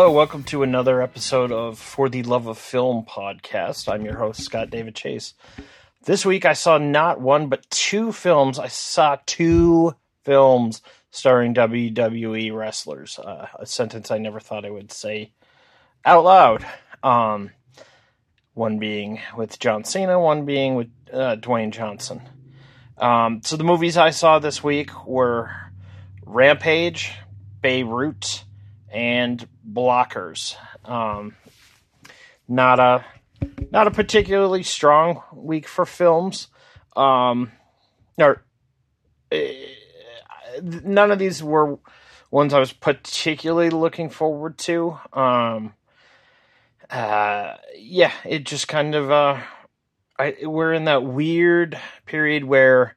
Hello, welcome to another episode of For the Love of Film podcast. I'm your host, Scott David Chase. This week I saw not one, but two films. I saw two films starring WWE wrestlers, uh, a sentence I never thought I would say out loud. Um, one being with John Cena, one being with uh, Dwayne Johnson. Um, so the movies I saw this week were Rampage, Beirut, and Blockers. Um, not a not a particularly strong week for films. Um, or uh, none of these were ones I was particularly looking forward to. Um, uh, yeah, it just kind of uh, I, we're in that weird period where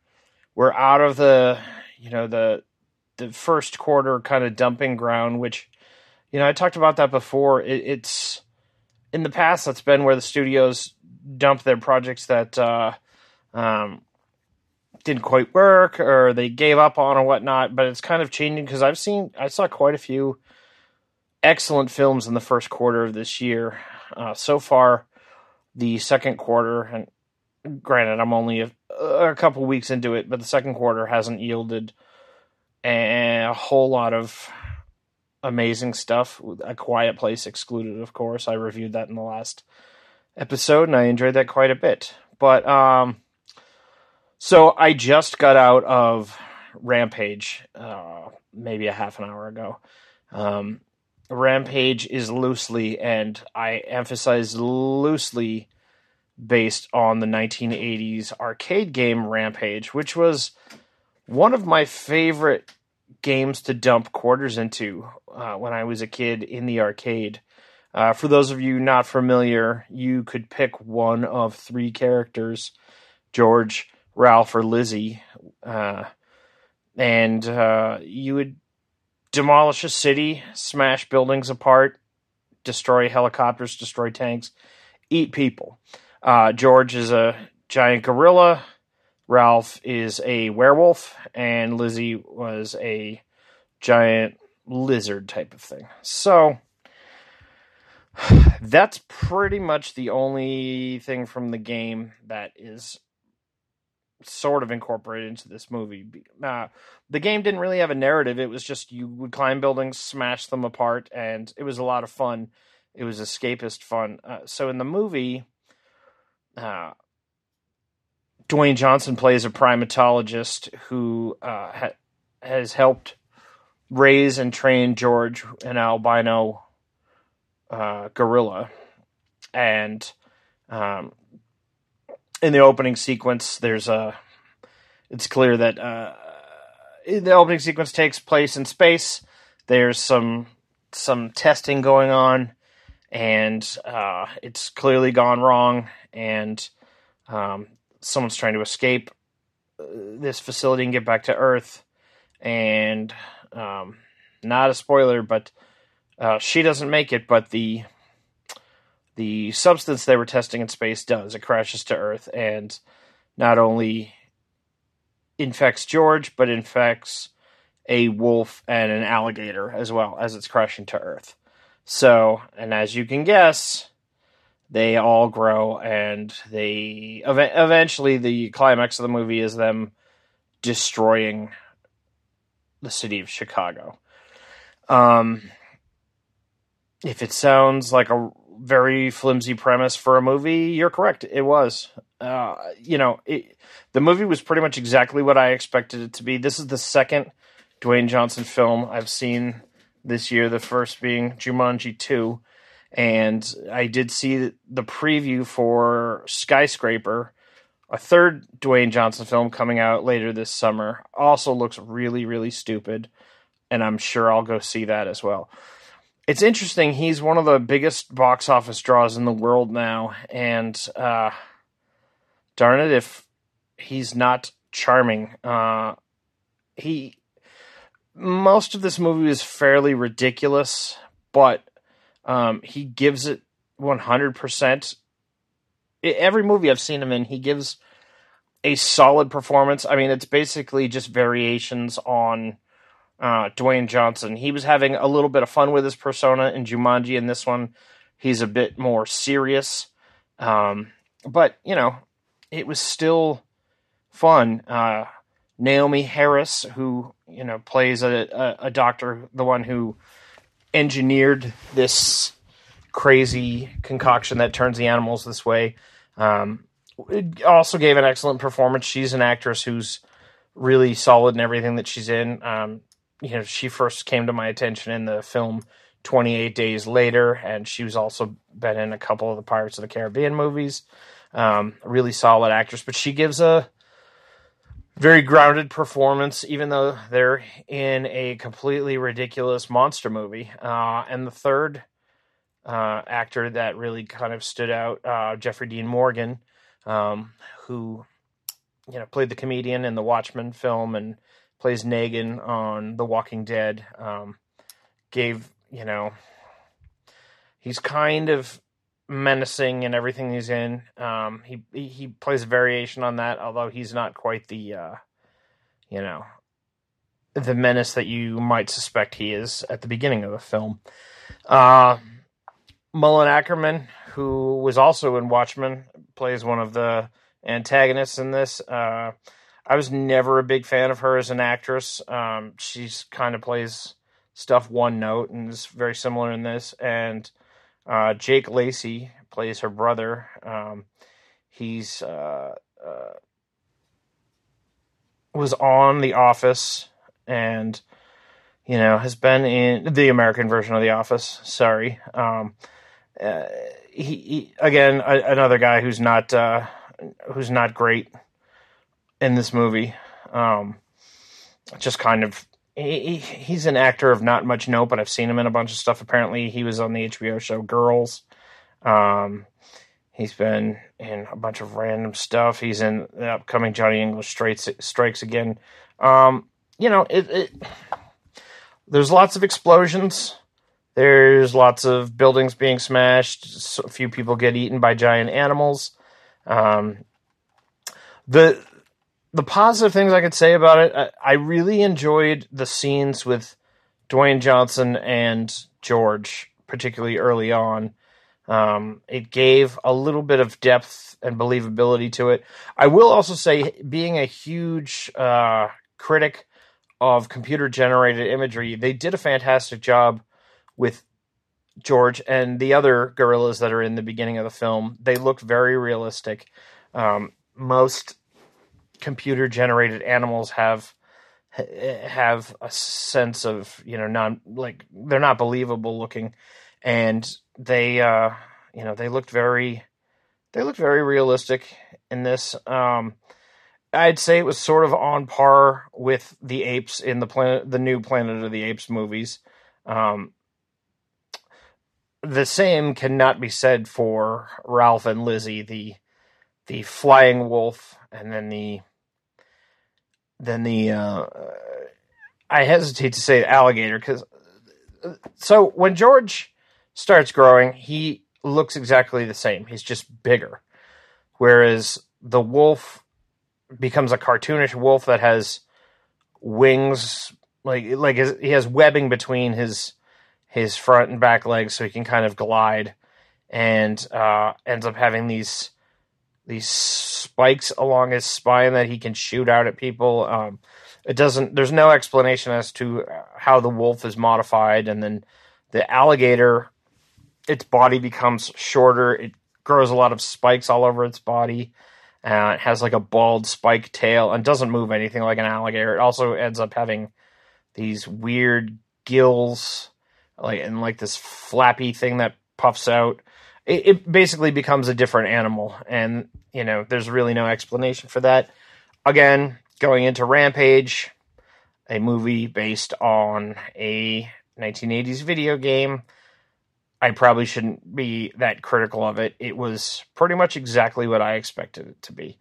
we're out of the you know the the first quarter kind of dumping ground, which you know I talked about that before. It, it's in the past that's been where the studios dump their projects that uh, um, didn't quite work or they gave up on or whatnot. But it's kind of changing because I've seen I saw quite a few excellent films in the first quarter of this year. Uh, so far, the second quarter, and granted, I'm only a, a couple weeks into it, but the second quarter hasn't yielded a whole lot of amazing stuff. A Quiet Place excluded, of course. I reviewed that in the last episode, and I enjoyed that quite a bit. But um, so I just got out of Rampage, uh, maybe a half an hour ago. Um, Rampage is loosely, and I emphasize loosely, based on the 1980s arcade game Rampage, which was one of my favorite games to dump quarters into uh, when I was a kid in the arcade. Uh, for those of you not familiar, you could pick one of three characters George, Ralph, or Lizzie. Uh, and uh, you would demolish a city, smash buildings apart, destroy helicopters, destroy tanks, eat people. Uh, George is a giant gorilla. Ralph is a werewolf, and Lizzie was a giant lizard type of thing. So that's pretty much the only thing from the game that is sort of incorporated into this movie. Uh, the game didn't really have a narrative. It was just you would climb buildings, smash them apart, and it was a lot of fun. It was escapist fun. Uh, so in the movie, uh, Dwayne Johnson plays a primatologist who uh, ha- has helped raise and train George, an albino uh, gorilla, and um, in the opening sequence, there's a. It's clear that uh, the opening sequence takes place in space. There's some some testing going on, and uh, it's clearly gone wrong. And um, someone's trying to escape uh, this facility and get back to Earth. And um, not a spoiler, but uh, she doesn't make it. But the the substance they were testing in space does. It crashes to Earth and not only infects George, but infects a wolf and an alligator as well as it's crashing to Earth. So, and as you can guess, they all grow and they eventually the climax of the movie is them destroying the city of Chicago. Um, if it sounds like a very flimsy premise for a movie. You're correct. It was. Uh, you know, it, the movie was pretty much exactly what I expected it to be. This is the second Dwayne Johnson film I've seen this year, the first being Jumanji 2. And I did see the preview for Skyscraper, a third Dwayne Johnson film coming out later this summer. Also looks really, really stupid. And I'm sure I'll go see that as well it's interesting. He's one of the biggest box office draws in the world now, and uh, darn it, if he's not charming, uh, he most of this movie is fairly ridiculous, but um, he gives it one hundred percent. Every movie I've seen him in, he gives a solid performance. I mean, it's basically just variations on uh, Dwayne Johnson. He was having a little bit of fun with his persona in Jumanji. In this one, he's a bit more serious. Um, but you know, it was still fun. Uh, Naomie Harris, who you know plays a, a, a doctor, the one who engineered this crazy concoction that turns the animals this way. Um, it also gave an excellent performance. She's an actress who's really solid in everything that she's in. Um, you know, she first came to my attention in the film 28 Days Later, and she was also been in a couple of the Pirates of the Caribbean movies. Um, really solid actress, but she gives a very grounded performance, even though they're in a completely ridiculous monster movie. Uh, and the third uh, actor that really kind of stood out, uh, Jeffrey Dean Morgan, um, who you know played the comedian in the Watchmen film and plays Negan on The Walking Dead. Um, gave you know he's kind of menacing in everything he's in. Um, he he plays a variation on that, although he's not quite the uh, you know the menace that you might suspect he is at the beginning of the film. Uh, Malin Akerman, who was also in Watchmen, plays one of the antagonists in this. Uh, I was never a big fan of her as an actress. Um, she's kind of plays stuff one note and is very similar in this. And uh, Jake Lacy plays her brother. Um, he's uh, uh, was on The Office and you know has been in the American version of The Office. Sorry. Um, uh, he, he, again a, another guy who's not uh, who's not great in this movie. Um, just kind of he, he's an actor of not much note, but I've seen him in a bunch of stuff. Apparently, he was on the HBO show Girls. Um, he's been in a bunch of random stuff. He's in the upcoming Johnny English Strikes, Strikes Again. Um, you know, it, it, there's lots of explosions. There's lots of buildings being smashed. A few people get eaten by giant animals. Um, the the positive things I could say about it, I, I really enjoyed the scenes with Dwayne Johnson and George, particularly early on. Um, it gave a little bit of depth and believability to it. I will also say, being a huge uh, critic of computer generated imagery, they did a fantastic job with George and the other gorillas that are in the beginning of the film. They look very realistic. Um, most computer generated animals have have a sense of you know not like they're not believable looking. And they uh you know they looked very they looked very realistic in this. Um i'd say it was sort of on par with the apes in the planet the new planet of the apes movies. Um the same cannot be said for ralph and lizzie the the flying wolf and then the than the uh, I hesitate to say alligator because so when George starts growing, he looks exactly the same. He's just bigger, whereas the wolf becomes a cartoonish wolf that has wings like like his, he has webbing between his his front and back legs so he can kind of glide and uh, ends up having these these spikes along his spine that he can shoot out at people. Um, it doesn't. There's no explanation as to how the wolf is modified, and then the alligator, its body becomes shorter. It grows a lot of spikes all over its body. Uh, it has like a bald spike tail and doesn't move anything like an alligator. It also ends up having these weird gills, like and like this flappy thing that puffs out it, it basically becomes a different animal, and you know there's really no explanation for that. Again, going into Rampage, a movie based on a 1980s video game. I probably shouldn't be that critical of it. It was pretty much exactly what I expected it to be.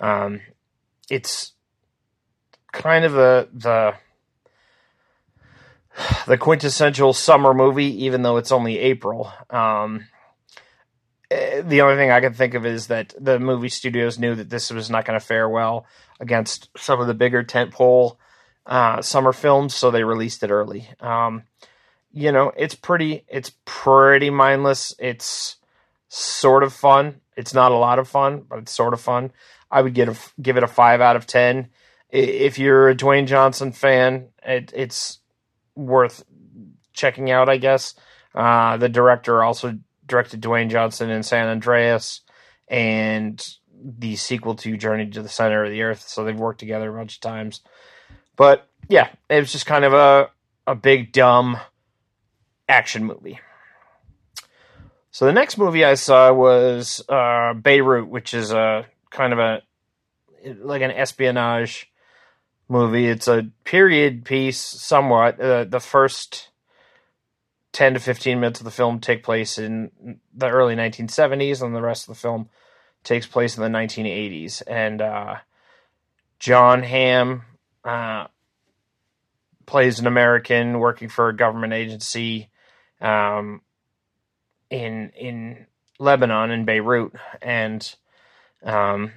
Um, it's kind of a the the quintessential summer movie, even though it's only April. Um, the only thing I can think of is that the movie studios knew that this was not going to fare well against some of the bigger tentpole uh, summer films, so they released it early. Um, you know, it's pretty it's pretty mindless. It's sort of fun. It's not a lot of fun, but it's sort of fun. I would get a, give it a five out of ten. If you're a Dwayne Johnson fan, it, it's worth checking out. I guess uh, the director also directed Dwayne Johnson in San Andreas and the sequel to Journey to the Center of the Earth. So they've worked together a bunch of times. But yeah, it was just kind of a a big dumb action movie. So the next movie I saw was uh, Beirut, which is a kind of a like an espionage movie. It's a period piece, somewhat. Uh, the first ten to fifteen minutes of the film take place in the early 1970s, and the rest of the film takes place in the 1980s. And uh, Jon Hamm uh, plays an American working for a government agency um, in in Lebanon in Beirut, and um,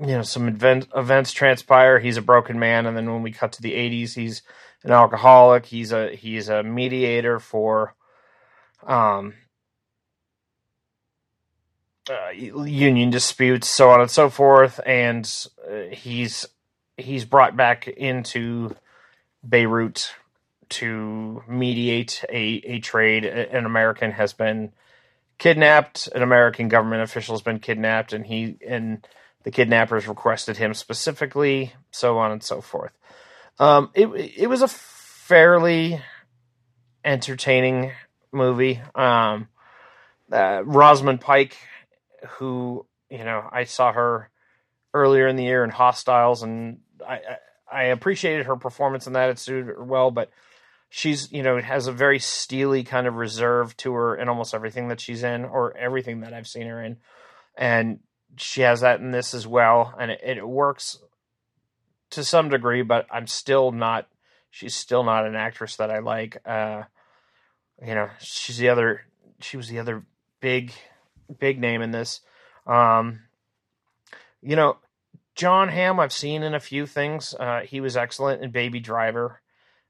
you know some event, events transpire. He's a broken man, and then when we cut to the '80s, he's an alcoholic. He's a he's a mediator for um, uh, union disputes, so on and so forth, and uh, he's he's brought back into Beirut to mediate a, a trade. An American has been kidnapped. An American government official has been kidnapped, and he and the kidnappers requested him specifically, so on and so forth. Um, it it was a fairly entertaining movie. Um, uh, Rosamund Pike, who you know, I saw her earlier in the year in Hostiles, and I, I, I appreciated her performance in that. It suited her well, but she's you know has a very steely kind of reserve to her in almost everything that she's in, or everything that I've seen her in, and she has that in this as well, and it, it works to some degree. But I'm still not. She's still not an actress that I like. Uh, you know, she's the other. She was the other big, big name in this. Um, you know, Jon Hamm, I've seen in a few things. Uh, he was excellent in Baby Driver,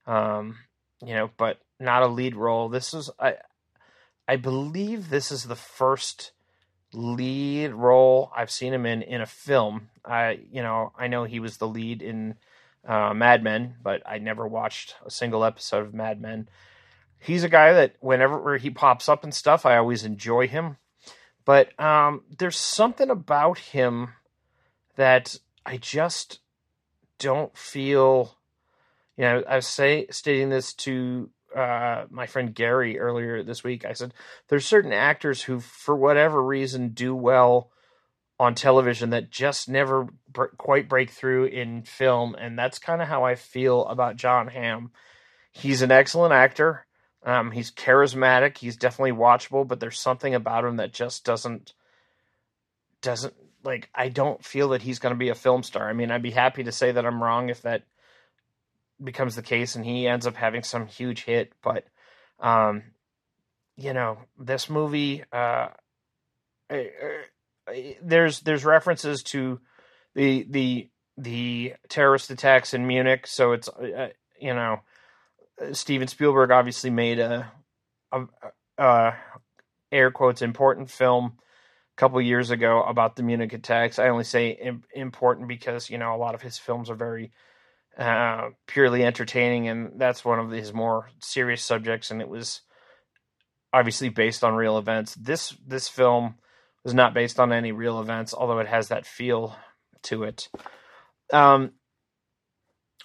um, you know, but not a lead role. This is I, I believe this is the first lead role I've seen him in in a film. I, you know, I know he was the lead in uh, Mad Men, but I never watched a single episode of Mad Men. He's a guy that whenever he pops up and stuff, I always enjoy him. But um, there's something about him that I just don't feel. You know, I was say stating this to uh, my friend Gary earlier this week. I said there's certain actors who, for whatever reason, do well on television that just never br- quite break through in film, and that's kind of how I feel about Jon Hamm. He's an excellent actor. Um, he's charismatic. He's definitely watchable, but there's something about him that just doesn't doesn't like I don't feel that he's going to be a film star. I mean, I'd be happy to say that I'm wrong if that becomes the case and he ends up having some huge hit, but um you know, this movie uh there's there's references to the the the terrorist attacks in Munich, so it's uh, you know, Steven Spielberg obviously made a, a, a air quotes important film a couple years ago about the Munich attacks. I only say important because you know a lot of his films are very uh, purely entertaining, and that's one of his more serious subjects. And it was obviously based on real events. This this film was not based on any real events, although it has that feel to it. Um,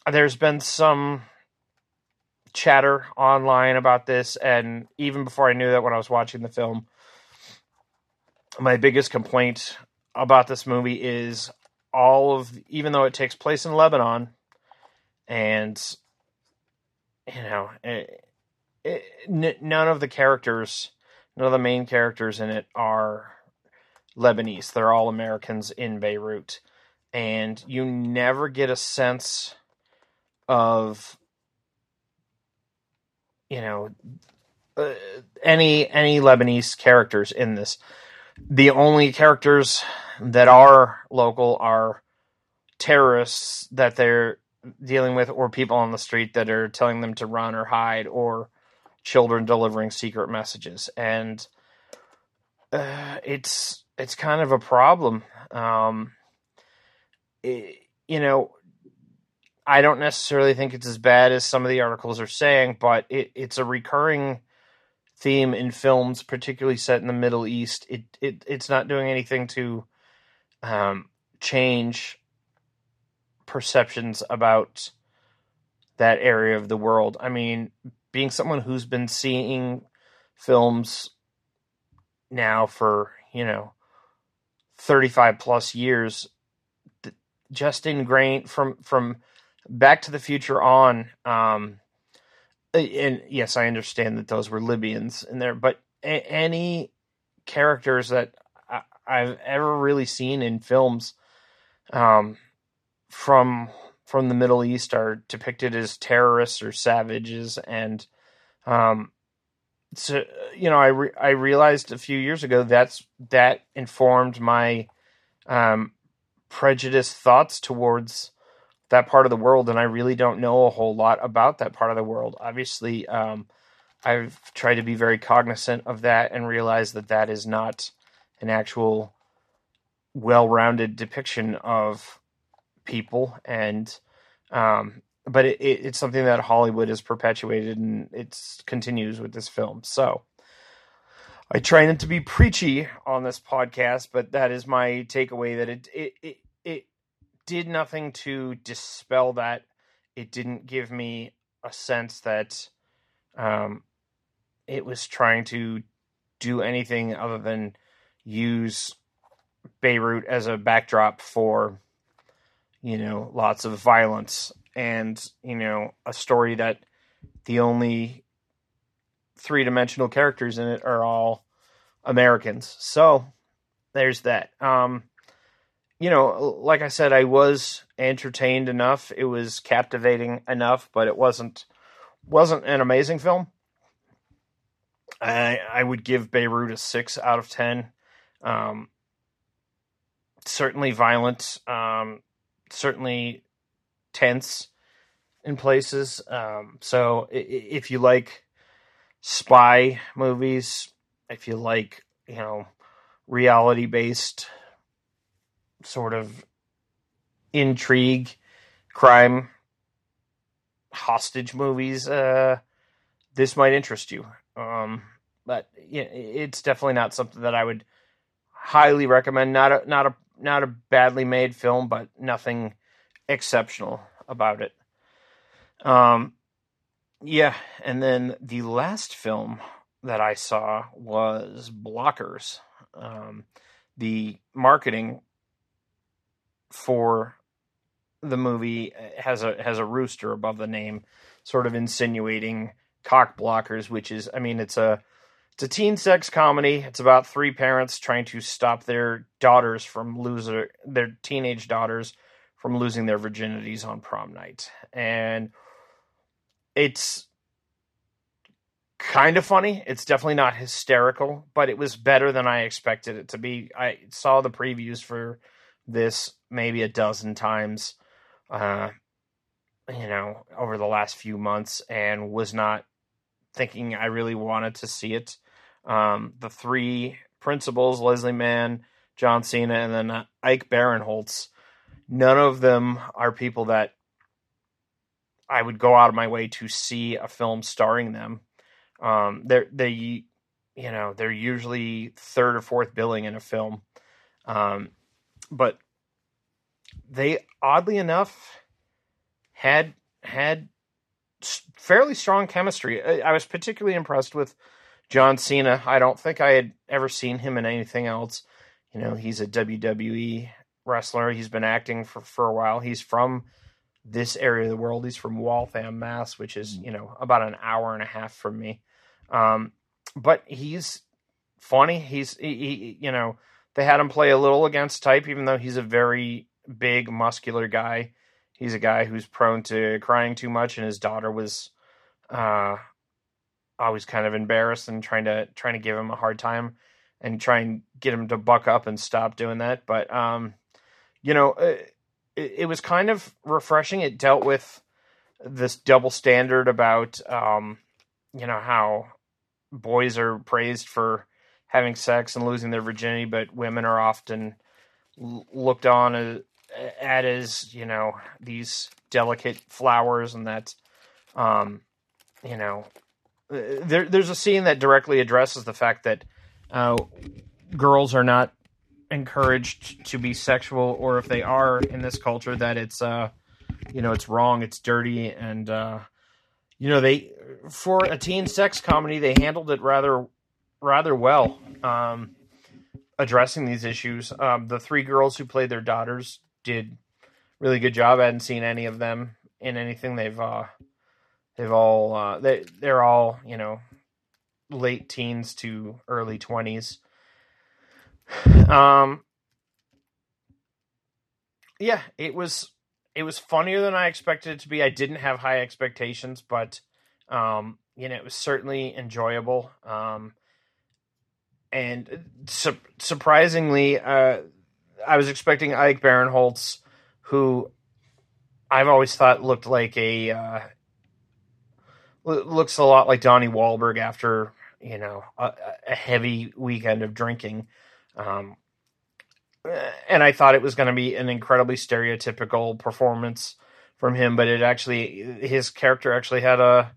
there's been some chatter online about this, and even before I knew that, when I was watching the film, my biggest complaint about this movie is all of even though it takes place in Lebanon and you know it, it, n- none of the characters none of the main characters in it are Lebanese. They're all Americans in Beirut. And you never get a sense of you know uh, any any Lebanese characters in this. The only characters that are local are terrorists that they're dealing with, or people on the street that are telling them to run or hide, or children delivering secret messages, and uh, it's it's kind of a problem. Um, it, you know, I don't necessarily think it's as bad as some of the articles are saying, but it, it's a recurring theme in films, particularly set in the Middle East. It it it's not doing anything to um, change perceptions about that area of the world. I mean, being someone who's been seeing films now for, you know, 35 plus years, just ingrained from, from Back to the Future on, um, and yes, I understand that those were Libyans in there, but a- any characters that I- I've ever really seen in films, um, from from the Middle East are depicted as terrorists or savages, and um, so you know, I re- I realized a few years ago that's that informed my um, prejudiced thoughts towards that part of the world, and I really don't know a whole lot about that part of the world. Obviously, um, I've tried to be very cognizant of that and realize that that is not an actual well-rounded depiction of people and um, but it, it, it's something that Hollywood has perpetuated and it continues with this film. So I try not to be preachy on this podcast, but that is my takeaway that it it it, it did nothing to dispel that. It didn't give me a sense that um, it was trying to do anything other than use Beirut as a backdrop for you know, lots of violence and, you know, a story that the only three dimensional characters in it are all Americans. So there's that. Um, you know, like I said, I was entertained enough. It was captivating enough, but it wasn't wasn't an amazing film. I I would give Beirut a six out of ten. Um, certainly violent. Um, certainly tense in places. Um, so if you like spy movies, if you like, you know, reality based sort of intrigue, crime, hostage movies, uh, this might interest you. Um, but it's definitely not something that I would highly recommend. Not a not a not a badly made film, but nothing exceptional about it. Um, yeah, and then the last film that I saw was Blockers. Um, the marketing for the movie has a has a rooster above the name, sort of insinuating cock blockers, which is, I mean, it's a it's a teen sex comedy. It's about three parents trying to stop their daughters from losing their teenage daughters from losing their virginities on prom night. And it's kind of funny. It's definitely not hysterical, but it was better than I expected it to be. I saw the previews for this maybe a dozen times uh you know over the last few months and was not thinking I really wanted to see it um, the three principals, Leslie Mann, John Cena, and then uh, Ike Barinholtz. None of them are people that I would go out of my way to see a film starring them. Um, they're they, you know, they're usually third or fourth billing in a film, um, but they oddly enough had had fairly strong chemistry. I, I was particularly impressed with John Cena, I don't think I had ever seen him in anything else. You know, he's a WWE wrestler. He's been acting for, for a while. He's from this area of the world. He's from Waltham, Mass, which is, you know, about an hour and a half from me. Um, but he's funny. He's, he, he, you know, they had him play a little against type, even though he's a very big, muscular guy. He's a guy who's prone to crying too much, and his daughter was uh, always kind of embarrassed and trying to trying to give him a hard time and try and get him to buck up and stop doing that. But um, you know, uh, it, it was kind of refreshing. It dealt with this double standard about um, you know how boys are praised for having sex and losing their virginity, but women are often looked on as, at as you know these delicate flowers, and that um, you know there, there's a scene that directly addresses the fact that uh, girls are not encouraged to be sexual, or if they are in this culture, that it's uh, you know it's wrong, it's dirty, and uh, you know they for a teen sex comedy they handled it rather rather well, um, addressing these issues. Um, the three girls who played their daughters did really good job. I hadn't seen any of them in anything. They've uh, they've all uh, they they're all you know late teens to early twenties. Um, yeah, it was it was funnier than I expected it to be. I didn't have high expectations, but um, you know, it was certainly enjoyable. Um, and su- surprisingly, uh, I was expecting Ike Barinholtz, who I've always thought looked like a uh, looks a lot like Donnie Wahlberg after you know a, a heavy weekend of drinking. Um, and I thought it was going to be an incredibly stereotypical performance from him, but it actually his character actually had a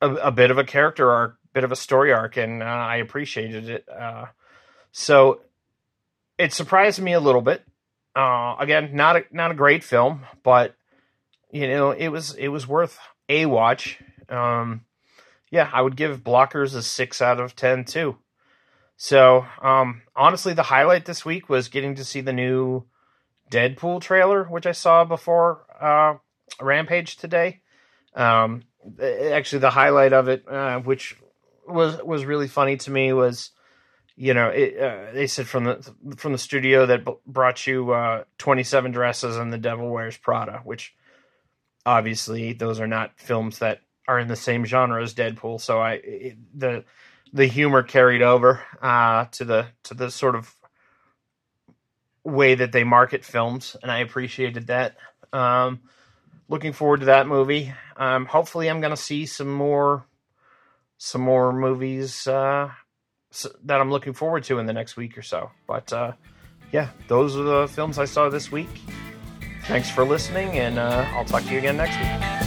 a, a bit of a character arc, bit of a story arc, and uh, I appreciated it. Uh, so it surprised me a little bit. Uh, again, not a not a great film, but you know it was it was worth a watch. Um, yeah, I would give Blockers a six out of ten too. So, um, honestly, the highlight this week was getting to see the new Deadpool trailer, which I saw before uh, Rampage today. Um, actually, the highlight of it, uh, which was was really funny to me, was you know it, uh, they said from the from the studio that b- brought you uh, twenty seven dresses and The Devil Wears Prada, which obviously those are not films that are in the same genre as Deadpool. So I it, the the humor carried over uh, to the to the sort of way that they market films, and I appreciated that. Um, looking forward to that movie. Um, hopefully, I'm going to see some more some more movies uh, that I'm looking forward to in the next week or so. But uh, yeah, those are the films I saw this week. Thanks for listening, and uh, I'll talk to you again next week.